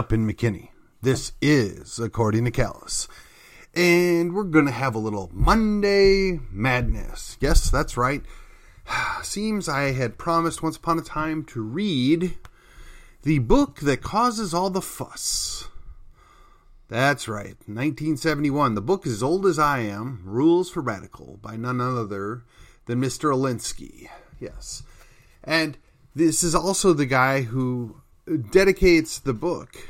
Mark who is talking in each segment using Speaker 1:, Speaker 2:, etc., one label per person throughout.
Speaker 1: Up in McKinney, this is According to Callus. And we're going to have a little Monday madness. Yes, that's right. Seems I had promised once upon a time to read the book that causes all the fuss. That's right, 1971. The book is as old as I am Rules for Radical by none other than Mr. Alinsky. Yes. And this is also the guy who dedicates the book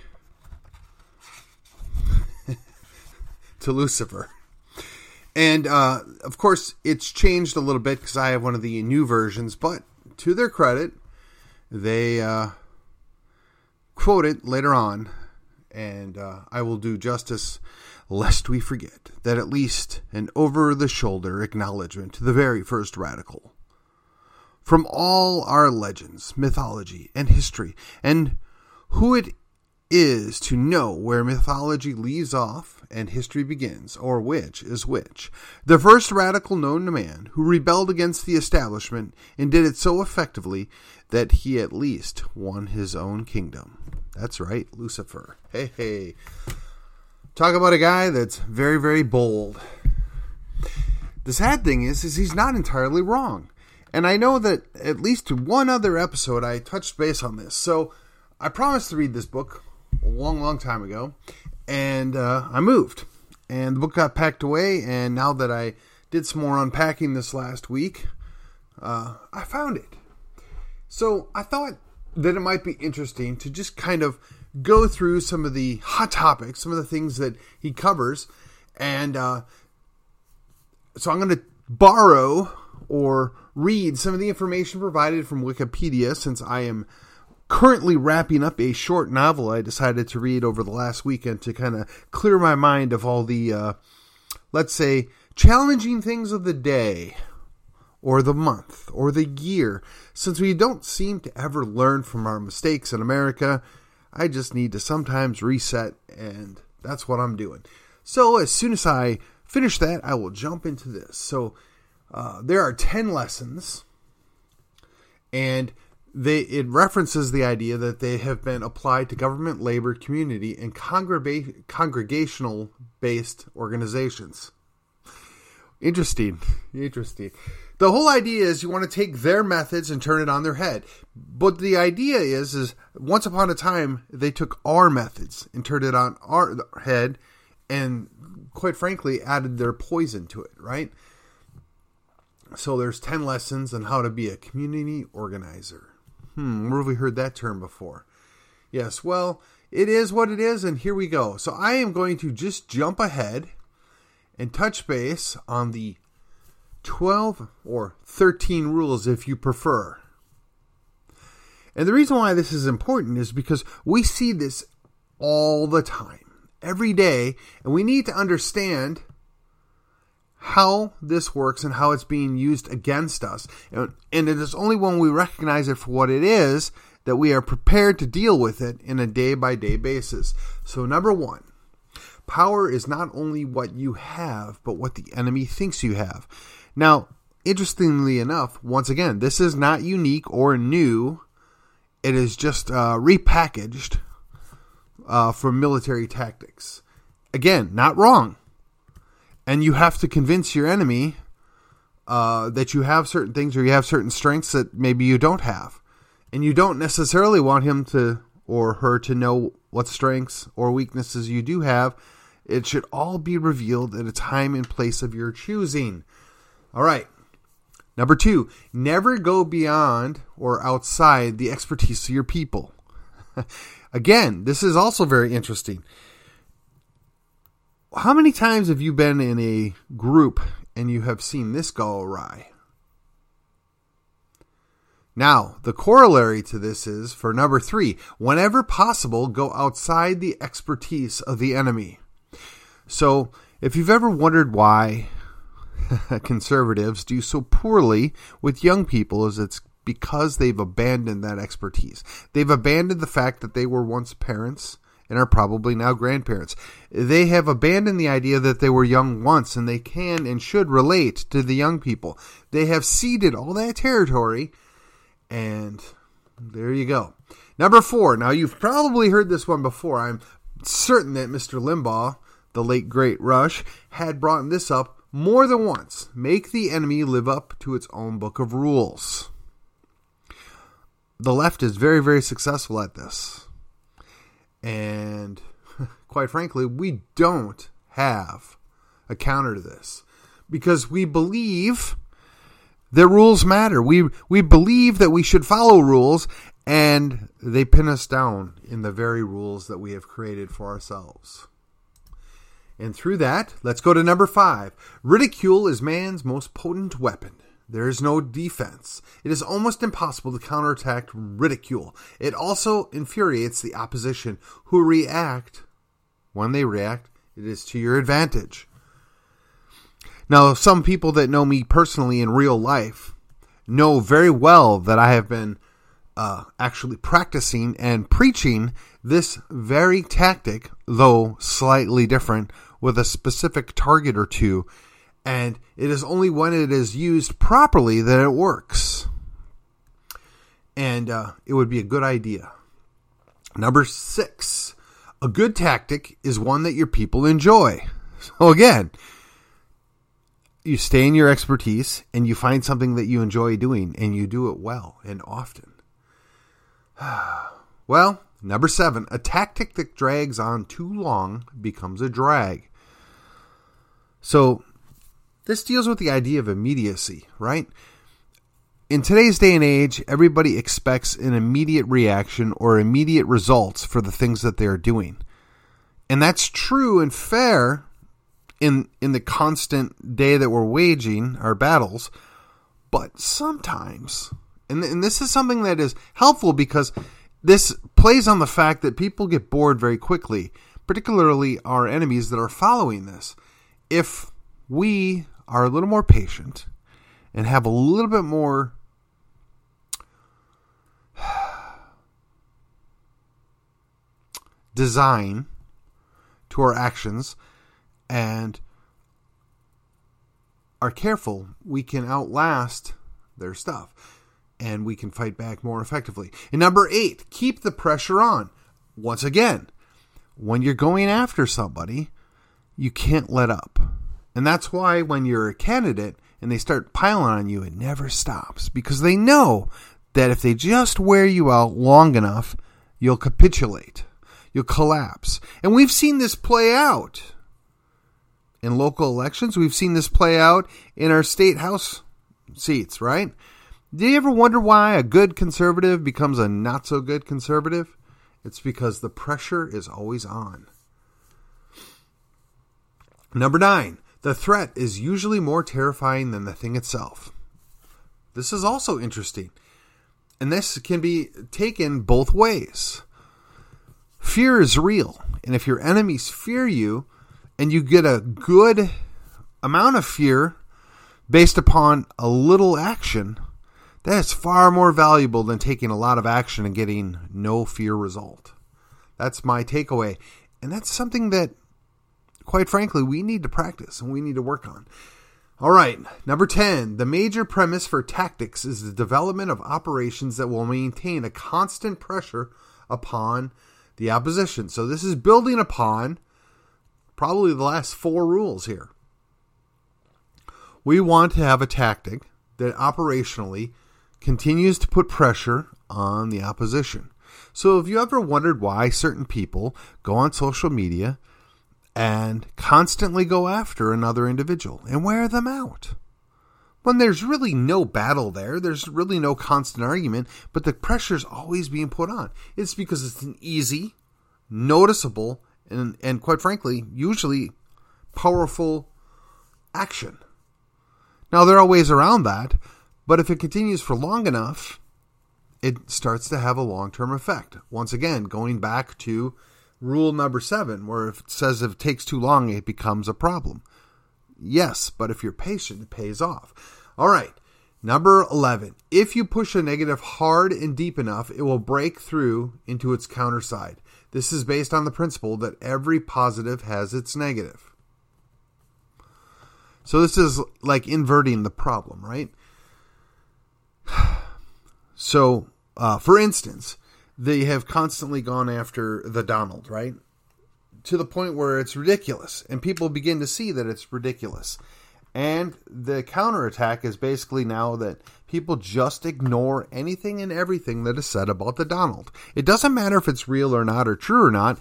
Speaker 1: to Lucifer. And uh, of course, it's changed a little bit because I have one of the new versions, but to their credit, they uh, quote it later on, and uh, I will do justice lest we forget that at least an over the shoulder acknowledgement to the very first radical from all our legends, mythology, and history, and who it is to know where mythology leaves off and history begins, or which is which. The first radical known to man who rebelled against the establishment and did it so effectively that he at least won his own kingdom. That's right, Lucifer. Hey, hey. Talk about a guy that's very, very bold. The sad thing is, is he's not entirely wrong. And I know that at least one other episode I touched base on this. So I promised to read this book a long, long time ago, and uh, I moved. And the book got packed away, and now that I did some more unpacking this last week, uh, I found it. So I thought that it might be interesting to just kind of go through some of the hot topics, some of the things that he covers, and uh, so I'm going to borrow or read some of the information provided from Wikipedia since I am currently wrapping up a short novel I decided to read over the last weekend to kind of clear my mind of all the, uh, let's say, challenging things of the day or the month or the year. Since we don't seem to ever learn from our mistakes in America, I just need to sometimes reset, and that's what I'm doing. So as soon as I finish that, I will jump into this. So uh, there are 10 lessons, and they it references the idea that they have been applied to government, labor, community, and congrega- congregational based organizations. Interesting. Interesting. The whole idea is you want to take their methods and turn it on their head. But the idea is is once upon a time they took our methods and turned it on our head and quite frankly added their poison to it, right? So there's 10 lessons on how to be a community organizer. Hmm, where have we heard that term before? Yes, well, it is what it is, and here we go. So I am going to just jump ahead and touch base on the 12 or 13 rules if you prefer. And the reason why this is important is because we see this all the time, every day, and we need to understand how this works and how it's being used against us. And, it is only when we recognize it for what it is that we are prepared to deal with it in a day by day basis. So, number one, power is not only what you have, but what the enemy thinks you have. Now, interestingly enough, once again, this is not unique or new. It is just uh, repackaged uh, for military tactics. Again, not wrong and you have to convince your enemy uh, that you have certain things or you have certain strengths that maybe you don't have, and you don't necessarily want him to or her to know what strengths or weaknesses you do have. It should all be revealed at a time and place of your choosing. All right. Number two, never go beyond or outside the expertise of your people. Again, this is also very interesting how many times have you been in a group and you have seen this go awry? Now, the corollary to this is for number three, whenever possible, go outside the expertise of the enemy. So, if you've ever wondered why conservatives do so poorly with young people, is it's because they've abandoned that expertise. They've abandoned the fact that they were once parents and are probably now grandparents. They have abandoned the idea that they were young once and they can and should relate to the young people. They have ceded all that territory, and there you go. Number four. Now, you've probably heard this one before. I'm certain that Mr. Limbaugh, the late great Rush, had brought this up more than once. Make the enemy live up to its own book of rules. The left is very, very successful at this. And quite frankly, we don't have a counter to this because we believe that rules matter. We we believe that we should follow rules and they pin us down in the very rules that we have created for ourselves. And through that, let's go to number 5. Ridicule is man's most potent weapon. There is no defense. It is almost impossible to counterattack ridicule. It also infuriates the opposition who react. When they react, it is to your advantage. Now, some people that know me personally in real life know very well that I have been uh, actually practicing and preaching this very tactic, though slightly different, with a specific target or two and it is only when it is used properly that it works. And uh, it would be a good idea. Number six, a good tactic is one that your people enjoy. So again, you stay in your expertise and you find something that you enjoy doing and you do it well and often. well, number seven, a tactic that drags on too long becomes a drag. So this deals with the idea of immediacy, right? In today's day and age, everybody expects an immediate reaction or immediate results for the things that they are doing. And that's true and fair in in the constant day that we're waging our battles, but sometimes and, and this is something that is helpful because this plays on the fact that people get bored very quickly, particularly our enemies that are following this. If we are a little more patient and have a little bit more design to our actions and are careful, we can outlast their stuff and we can fight back more effectively. And number eight, keep the pressure on. Once again, when you're going after somebody, you can't let up. And that's why when you're a candidate and they start piling on you, it never stops because they know that if they just wear you out long enough, you'll capitulate, you'll collapse. And we've seen this play out in local elections. We've seen this play out in our state house seats, right? Do you ever wonder why a good conservative becomes a not so good conservative? It's because the pressure is always on. Number nine, the threat is usually more terrifying than the thing itself. This is also interesting, and this can be taken both ways. Fear is real, and if your enemies fear you and you get a good amount of fear based upon a little action, that is far more valuable than taking a lot of action and getting no fear result. That's my takeaway. And that's something that quite frankly, we need to practice and we need to work on. All right, number 10. The major premise for tactics is the development of operations that will maintain a constant pressure upon the opposition. So this is building upon probably the last four rules here. We want to have a tactic that operationally continues to put pressure on the opposition. So, have you ever wondered why certain people go on social media and constantly go after another individual and wear them out. When there's really no battle there, there's really no constant argument, but the pressure's always being put on. It's because it's an easy, noticeable, and, and quite frankly, usually powerful action. Now, there are ways around that, but if it continues for long enough, it starts to have a long term effect. Once again, going back to rule number seven, where if it says if it takes too long, it becomes a problem. Yes, but if you're patient, it pays off. All right. Number 11. If you push a negative hard and deep enough, it will break through into its counter side. This is based on the principle that every positive has its negative. So this is like inverting the problem, right? So, uh, for instance, they have constantly gone after the Donald, right? To the point where it's ridiculous, and people begin to see that it's ridiculous. And the counterattack is basically now that people just ignore anything and everything that is said about the Donald. It doesn't matter if it's real or not or true or not.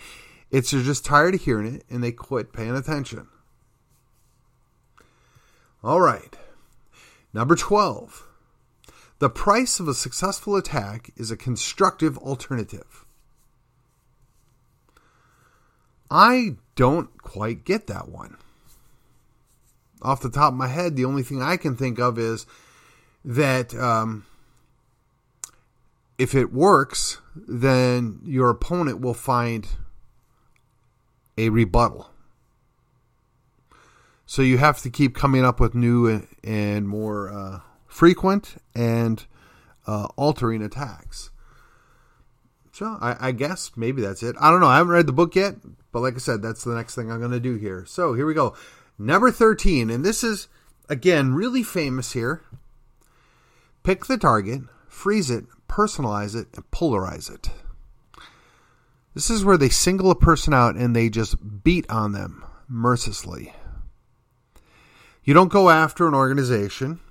Speaker 1: It's they're just tired of hearing it and they quit paying attention. All right. Number 12. The price of a successful attack is a constructive alternative. I don't quite get that one. Off the top of my head, the only thing I can think of is that um, if it works, then your opponent will find a rebuttal. So you have to keep coming up with new and more uh, frequent and uh, altering attacks. So I, I, guess maybe that's it. I don't know. I haven't read the book yet, but like I said, that's the next thing I'm going to do here. So here we go. Number 13, and this is, again, really famous here. Pick the target, freeze it, personalize it, and polarize it. This is where they single a person out and they just beat on them mercilessly. You don't go after an organization.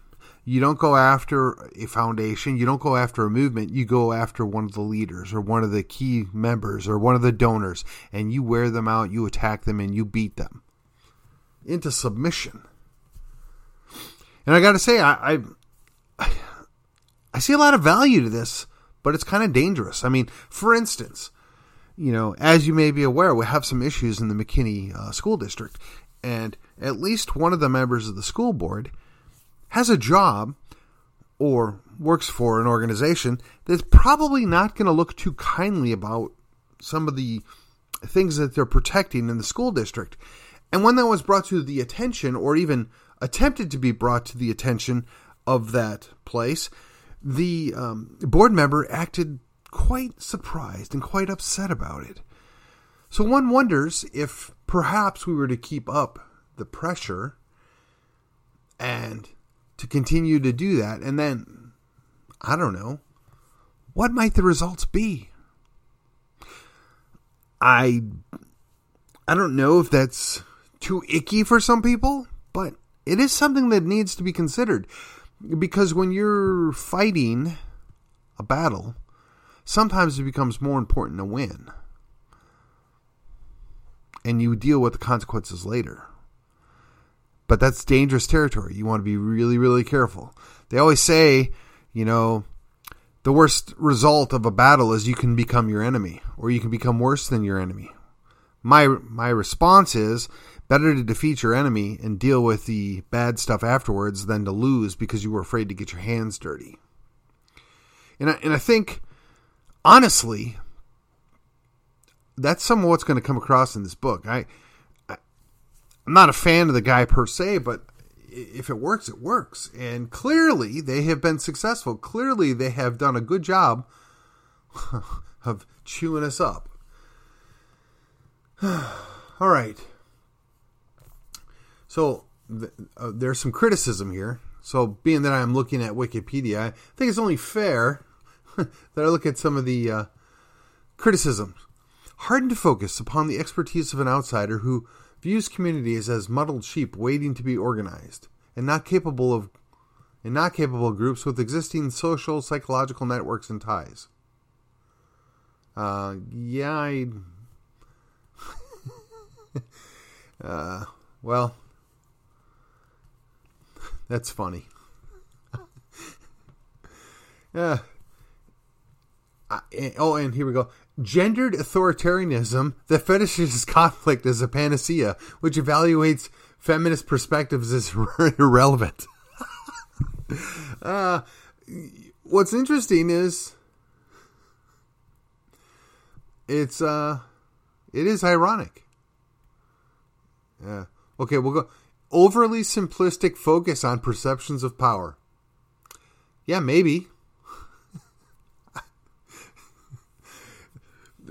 Speaker 1: You don't go after a foundation. You don't go after a movement. You go after one of the leaders or one of the key members or one of the donors and you wear them out, you attack them, and you beat them into submission. And I got to say, I, I, I see a lot of value to this, but it's kind of dangerous. I mean, for instance, you know, as you may be aware, we have some issues in the McKinney uh, School District, and at least one of the members of the school board has a job or works for an organization that's probably not going to look too kindly about some of the things that they're protecting in the school district. And when that was brought to the attention, or even attempted to be brought to the attention of that place, the um, board member acted quite surprised and quite upset about it. So one wonders if perhaps we were to keep up the pressure and to continue to do that, and then, I don't know, what might the results be? I I don't know if that's too icky for some people, but it is something that needs to be considered because when you're fighting a battle, sometimes it becomes more important to win. And you deal with the consequences later. But that's dangerous territory. You want to be really, really careful. They always say, you know, the worst result of a battle is you can become your enemy or you can become worse than your enemy. My my response is better to defeat your enemy and deal with the bad stuff afterwards than to lose because you were afraid to get your hands dirty. And I, and I think honestly that's some of what's going to come across in this book. I I'm not a fan of the guy per se, but if it works, it works. And clearly, they have been successful. Clearly, they have done a good job of chewing us up. All right. So, th- uh, there's some criticism here. So, being that I'm looking at Wikipedia, I think it's only fair that I look at some of the uh, criticisms. Hardened to focus upon the expertise of an outsider who views communities as muddled sheep waiting to be organized and not capable of and not capable groups with existing social psychological networks and ties. Uh, yeah, I. uh, well, that's funny. yeah. Uh, oh, and here we go gendered authoritarianism that fetishes conflict as a panacea, which evaluates feminist perspectives as irrelevant. uh, what's interesting is it's uh it is ironic. Yeah. Okay, we'll go overly simplistic focus on perceptions of power. Yeah, maybe.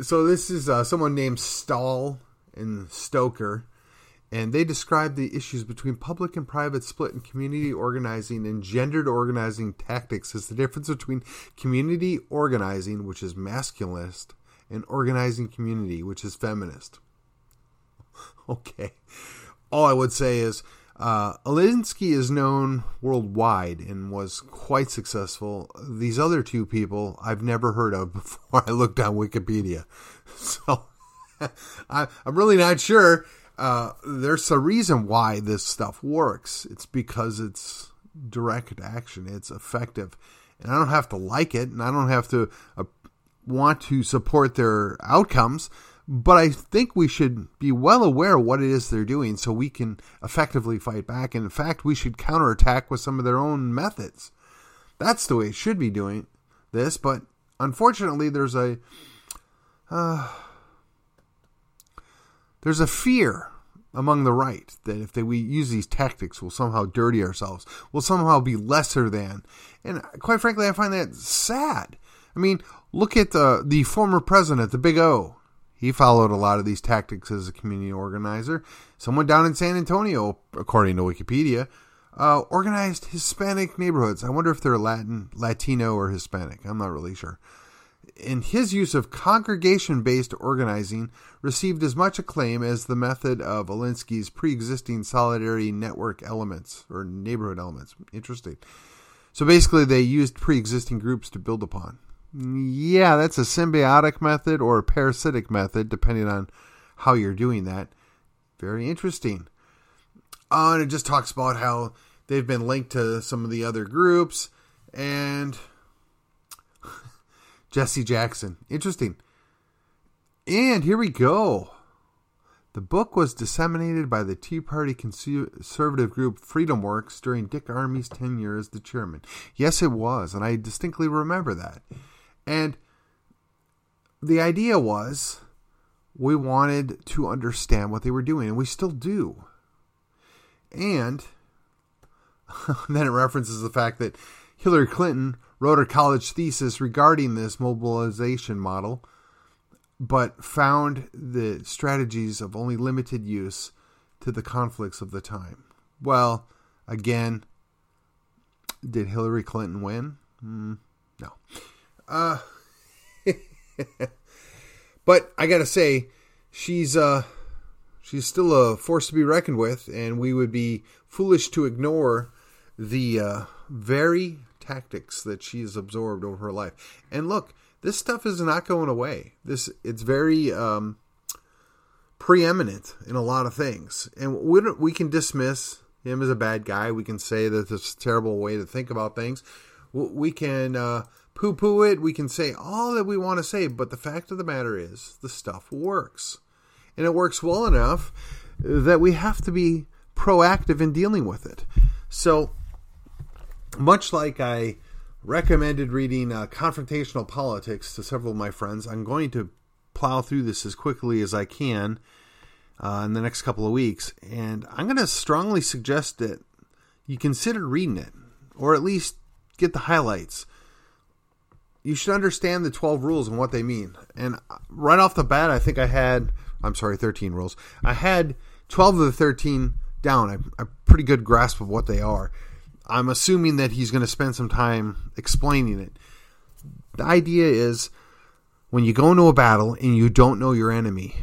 Speaker 1: So this is uh, someone named Stall and Stoecker, and they describe the issues between public and private split in community organizing and gendered organizing tactics as the difference between community organizing, which is masculinist, and organizing community, which is feminist. Okay. All I would say is uh, Alinsky is known worldwide and was quite successful. These other two people I've never heard of before I looked on Wikipedia. So I, am really not sure. Uh, there's a reason why this stuff works. It's because it's direct action, it's effective. And I don't have to like it, and I don't have to uh, want to support their outcomes but I think we should be well aware of what it is they're doing so we can effectively fight back. And in fact, we should counterattack with some of their own methods. That's the way it should be doing this. But unfortunately, there's a uh, there's a fear among the right that if they, we use these tactics, we'll somehow dirty ourselves. We'll somehow be lesser than. And quite frankly, I find that sad. I mean, look at the the former president, the Big O. He followed a lot of these tactics as a community organizer. Someone down in San Antonio, according to Wikipedia, uh, organized Hispanic neighborhoods. I wonder if they're Latin, Latino, or Hispanic. I'm not really sure. And his use of congregation based organizing received as much acclaim as the method of Alinsky's pre existing solidarity network elements or neighborhood elements. Interesting. So basically, they used pre existing groups to build upon. Yeah, that's a symbiotic method or a parasitic method, depending on how you're doing that. Very interesting. Uh, and it just talks about how they've been linked to some of the other groups and Jesse Jackson. Interesting. And here we go. The book was disseminated by the Tea Party conservative group FreedomWorks during Dick Armey's tenure as the chairman. Yes, it was, and I distinctly remember that. And the idea was we wanted to understand what they were doing, and we still do. And then it references the fact that Hillary Clinton wrote a college thesis regarding this mobilization model, but found the strategies of only limited use to the conflicts of the time. Well, again, did Hillary Clinton win? Mm, no. Uh, but I gotta say, she's uh, she's still a force to be reckoned with, and we would be foolish to ignore the uh, very tactics that she's absorbed over her life. And look, this stuff is not going away. This it's very um, preeminent in a lot of things, and we we can dismiss him as a bad guy. We can say that it's a terrible way to think about things. We can uh, poo poo it. We can say all that we want to say, but the fact of the matter is the stuff works. And it works well enough that we have to be proactive in dealing with it. So, much like I recommended reading uh, Confrontational Politics to several of my friends, I'm going to plow through this as quickly as I can uh, in the next couple of weeks. And I'm going to strongly suggest that you consider reading it, or at least get the highlights you should understand the 12 rules and what they mean. And right off the bat, I think I had, I'm sorry, 13 rules. I had 12 of the 13 down. I, a pretty good grasp of what they are. I'm assuming that he's going to spend some time explaining it. The idea is when you go into a battle and you don't know your enemy,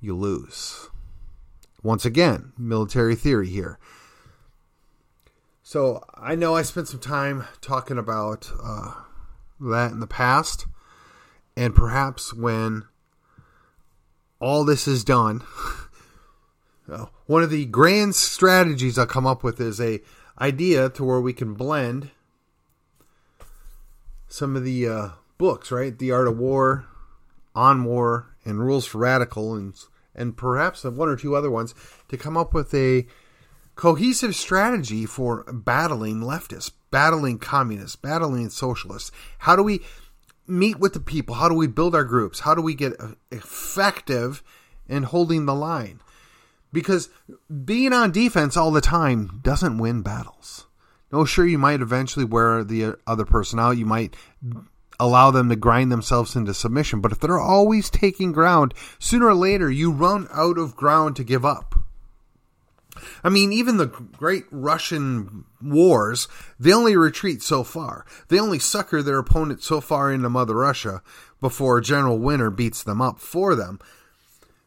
Speaker 1: you lose. Once again, military theory here. So I know I spent some time talking about uh, that in the past. And perhaps when all this is done, one of the grand strategies I'll come up with is a idea to where we can blend some of the uh, books, right? The Art of War, On War, and Rules for Radical, and and perhaps one or two other ones to come up with a cohesive strategy for battling leftists, battling communists, battling socialists. How do we meet with the people? How do we build our groups? How do we get effective in holding the line? Because being on defense all the time doesn't win battles. No, sure, you might eventually wear the other person out. You might allow them to grind themselves into submission. But if they're always taking ground, sooner or later you run out of ground to give up. I mean, even the great Russian wars, they only retreat so far. They only sucker their opponent so far into Mother Russia before General Winter beats them up for them.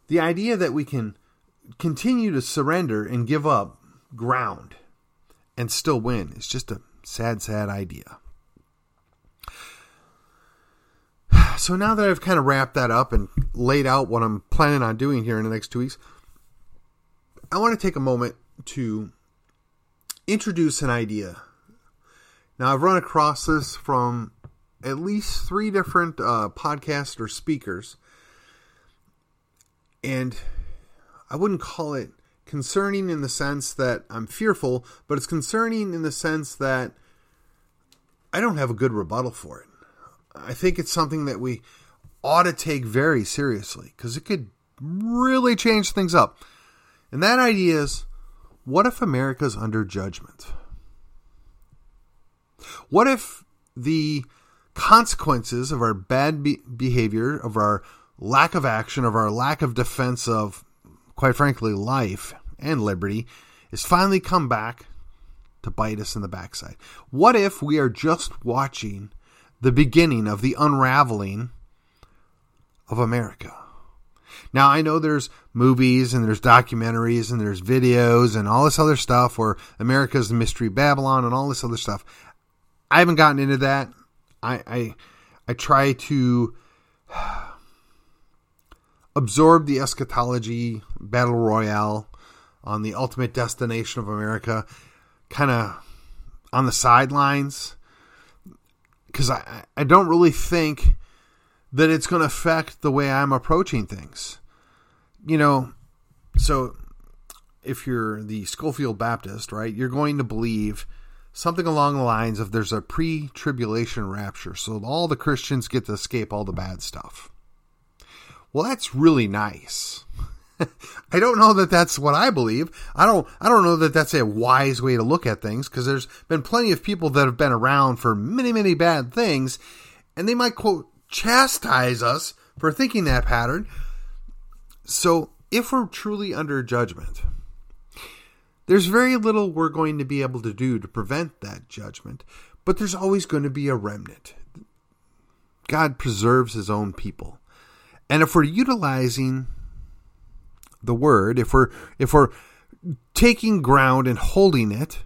Speaker 1: The idea that we can continue to surrender and give up ground and still win is just a sad, sad idea. So now that I've kind of wrapped that up and laid out what I'm planning on doing here in the next two weeks, I want to take a moment to introduce an idea. Now, I've run across this from at least three different uh, podcasts or speakers, and I wouldn't call it concerning in the sense that I'm fearful, but it's concerning in the sense that I don't have a good rebuttal for it. I think it's something that we ought to take very seriously because it could really change things up. And that idea is what if America's under judgment? What if the consequences of our bad be- behavior, of our lack of action, of our lack of defense of, quite frankly, life and liberty, is finally come back to bite us in the backside? What if we are just watching the beginning of the unraveling of America? Now, I know there's movies and there's documentaries and there's videos and all this other stuff where America's the mystery Babylon and all this other stuff. I haven't gotten into that. I I, I try to absorb the eschatology battle royale on the ultimate destination of America, kind of on the sidelines, because I I don't really think that it's going to affect the way I'm approaching things. You know, so if you're the Scofield Baptist, right, you're going to believe something along the lines of there's a pre tribulation rapture. So all the Christians get to escape all the bad stuff. Well, that's really nice. I don't know that that's what I believe. I don't I don't know that that's a wise way to look at things because there's been plenty of people that have been around for many many bad things and they might quote chastise us for thinking that pattern. So, if we're truly under judgment, there's very little we're going to be able to do to prevent that judgment, but there's always going to be a remnant. God preserves his own people. And if we're utilizing the word, if we're if we're taking ground and holding it,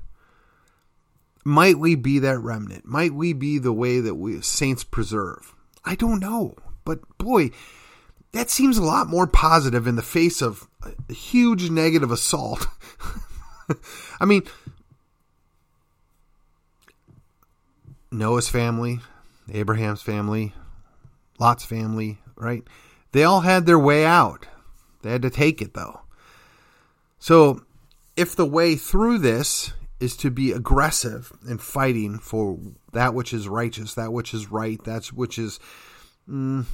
Speaker 1: might we be that remnant? Might we be the way that we saints preserve? I don't know. But boy, that seems a lot more positive in the face of a huge negative assault. I mean, Noah's family, Abraham's family, Lot's family, right? They all had their way out. They had to take it though. So, if the way through this is to be aggressive and fighting for that which is righteous, that which is right, that which is mm,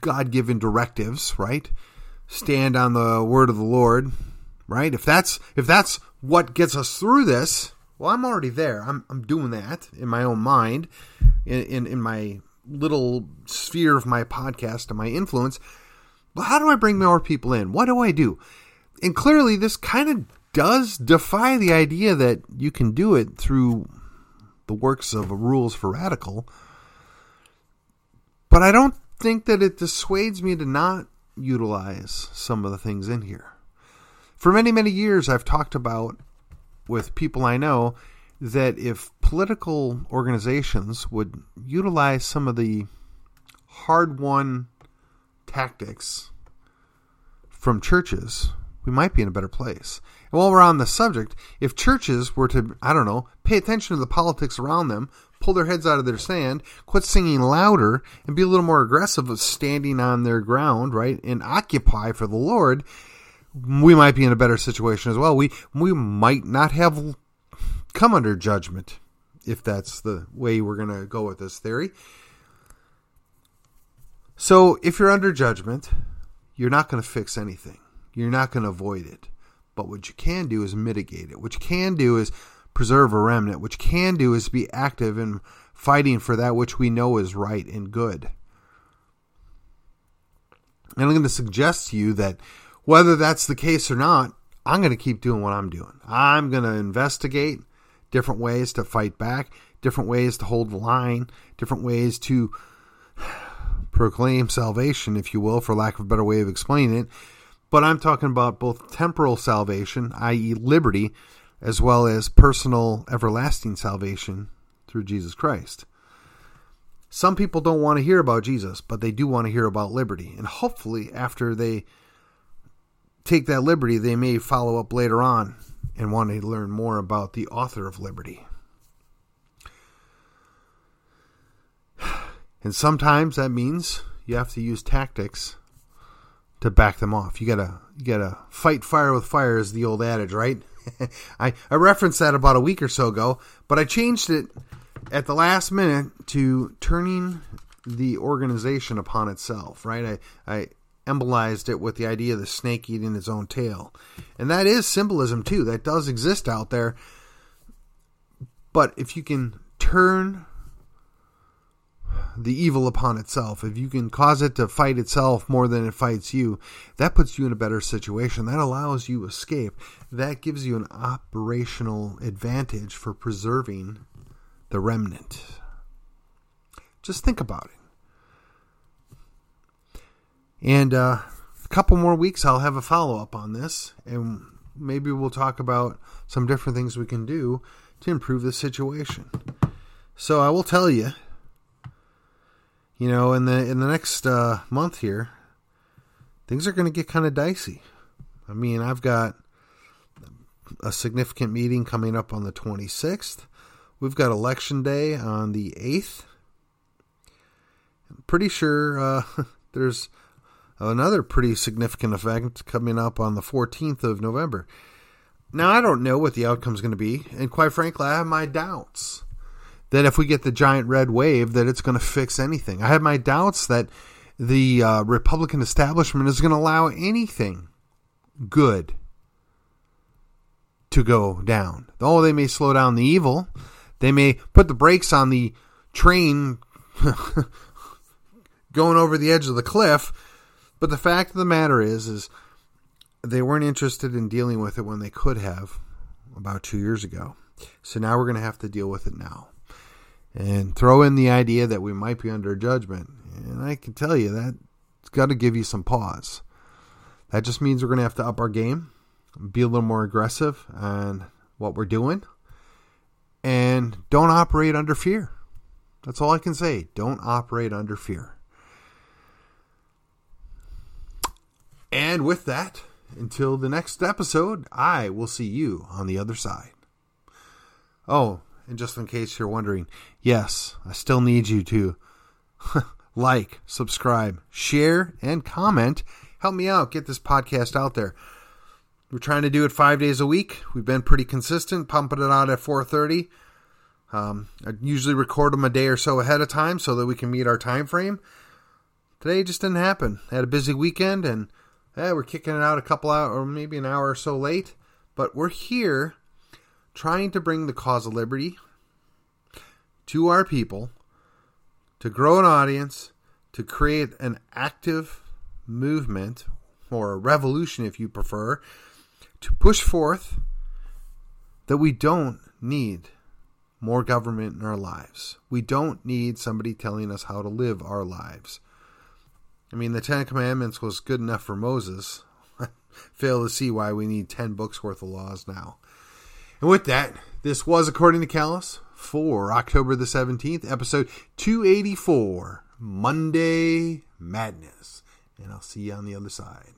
Speaker 1: God given directives, right? Stand on the word of the Lord, right? If that's if that's what gets us through this, well, I'm already there. I'm I'm doing that in my own mind, in in, in my little sphere of my podcast and my influence. But how do I bring more people in? What do I do? And clearly, this kind of does defy the idea that you can do it through the works of Rules for Radical. But I don't think that it dissuades me to not utilize some of the things in here. For many, many years, I've talked about with people I know that if political organizations would utilize some of the hard won tactics from churches, we might be in a better place. And while we're on the subject, if churches were to, I don't know, pay attention to the politics around them, pull their heads out of their sand, quit singing louder, and be a little more aggressive of standing on their ground, right, and occupy for the Lord, we might be in a better situation as well. We we might not have come under judgment if that's the way we're going to go with this theory. So, if you're under judgment, you're not going to fix anything. You're not going to avoid it. But what you can do is mitigate it. What you can do is preserve a remnant. Which can do is be active in fighting for that which we know is right and good. And I'm going to suggest to you that whether that's the case or not, I'm going to keep doing what I'm doing. I'm going to investigate different ways to fight back, different ways to hold the line, different ways to proclaim salvation, if you will, for lack of a better way of explaining it. But I'm talking about both temporal salvation, i.e., liberty, as well as personal everlasting salvation through Jesus Christ. Some people don't want to hear about Jesus, but they do want to hear about liberty. And hopefully, after they take that liberty, they may follow up later on and want to learn more about the author of liberty. And sometimes that means you have to use tactics to back them off. You gotta you gotta fight fire with fire is the old adage, right? I, I referenced that about a week or so ago, but I changed it at the last minute to turning the organization upon itself, right? I, I embolized it with the idea of the snake eating its own tail. And that is symbolism too. That does exist out there. But if you can turn the evil upon itself, if you can cause it to fight itself more than it fights you, that puts you in a better situation. That allows you escape. That gives you an operational advantage for preserving the remnant. Just think about it. And uh, a couple more weeks, I'll have a follow up on this, and maybe we'll talk about some different things we can do to improve the situation. So I will tell you, you know, in the in the next uh, month here, things are going to get kind of dicey. I mean, I've got a significant meeting coming up on the 26th. We've got election day on the 8th. I'm pretty sure uh, there's another pretty significant event coming up on the 14th of November. Now, I don't know what the outcome is going to be, and quite frankly, I have my doubts that if we get the giant red wave, that it's going to fix anything. I have my doubts that the uh, Republican establishment is going to allow anything good to go down. Oh, they may slow down the evil. They may put the brakes on the train going over the edge of the cliff but the fact of the matter is, is they weren't interested in dealing with it when they could have about two years ago. So now we're going to have to deal with it now. And throw in the idea that we might be under judgment. And I can tell you that it's got to give you some pause. That just means we're going to have to up our game, be a little more aggressive on what we're doing, and don't operate under fear. That's all I can say. Don't operate under fear. And with that, until the next episode, I will see you on the other side. Oh, and just in case you're wondering, yes, I still need you to like, subscribe, share, and comment. Help me out, get this podcast out there. We're trying to do it five days a week. We've been pretty consistent, pumping it out at 4:30. Um, I usually record them a day or so ahead of time so that we can meet our time frame. Today just didn't happen. I had a busy weekend and eh, we're kicking it out a couple hours or maybe an hour or so late, but we're here trying to bring the cause of liberty to our people, to grow an audience, to create an active movement or a revolution, if you prefer, to push forth that we don't need more government in our lives. We don't need somebody telling us how to live our lives. I mean, the Ten Commandments was good enough for Moses. Fail to see why we need 10 books worth of laws now. And with that, this was According to Callus for October the 17th, episode 284 Monday Madness. And I'll see you on the other side.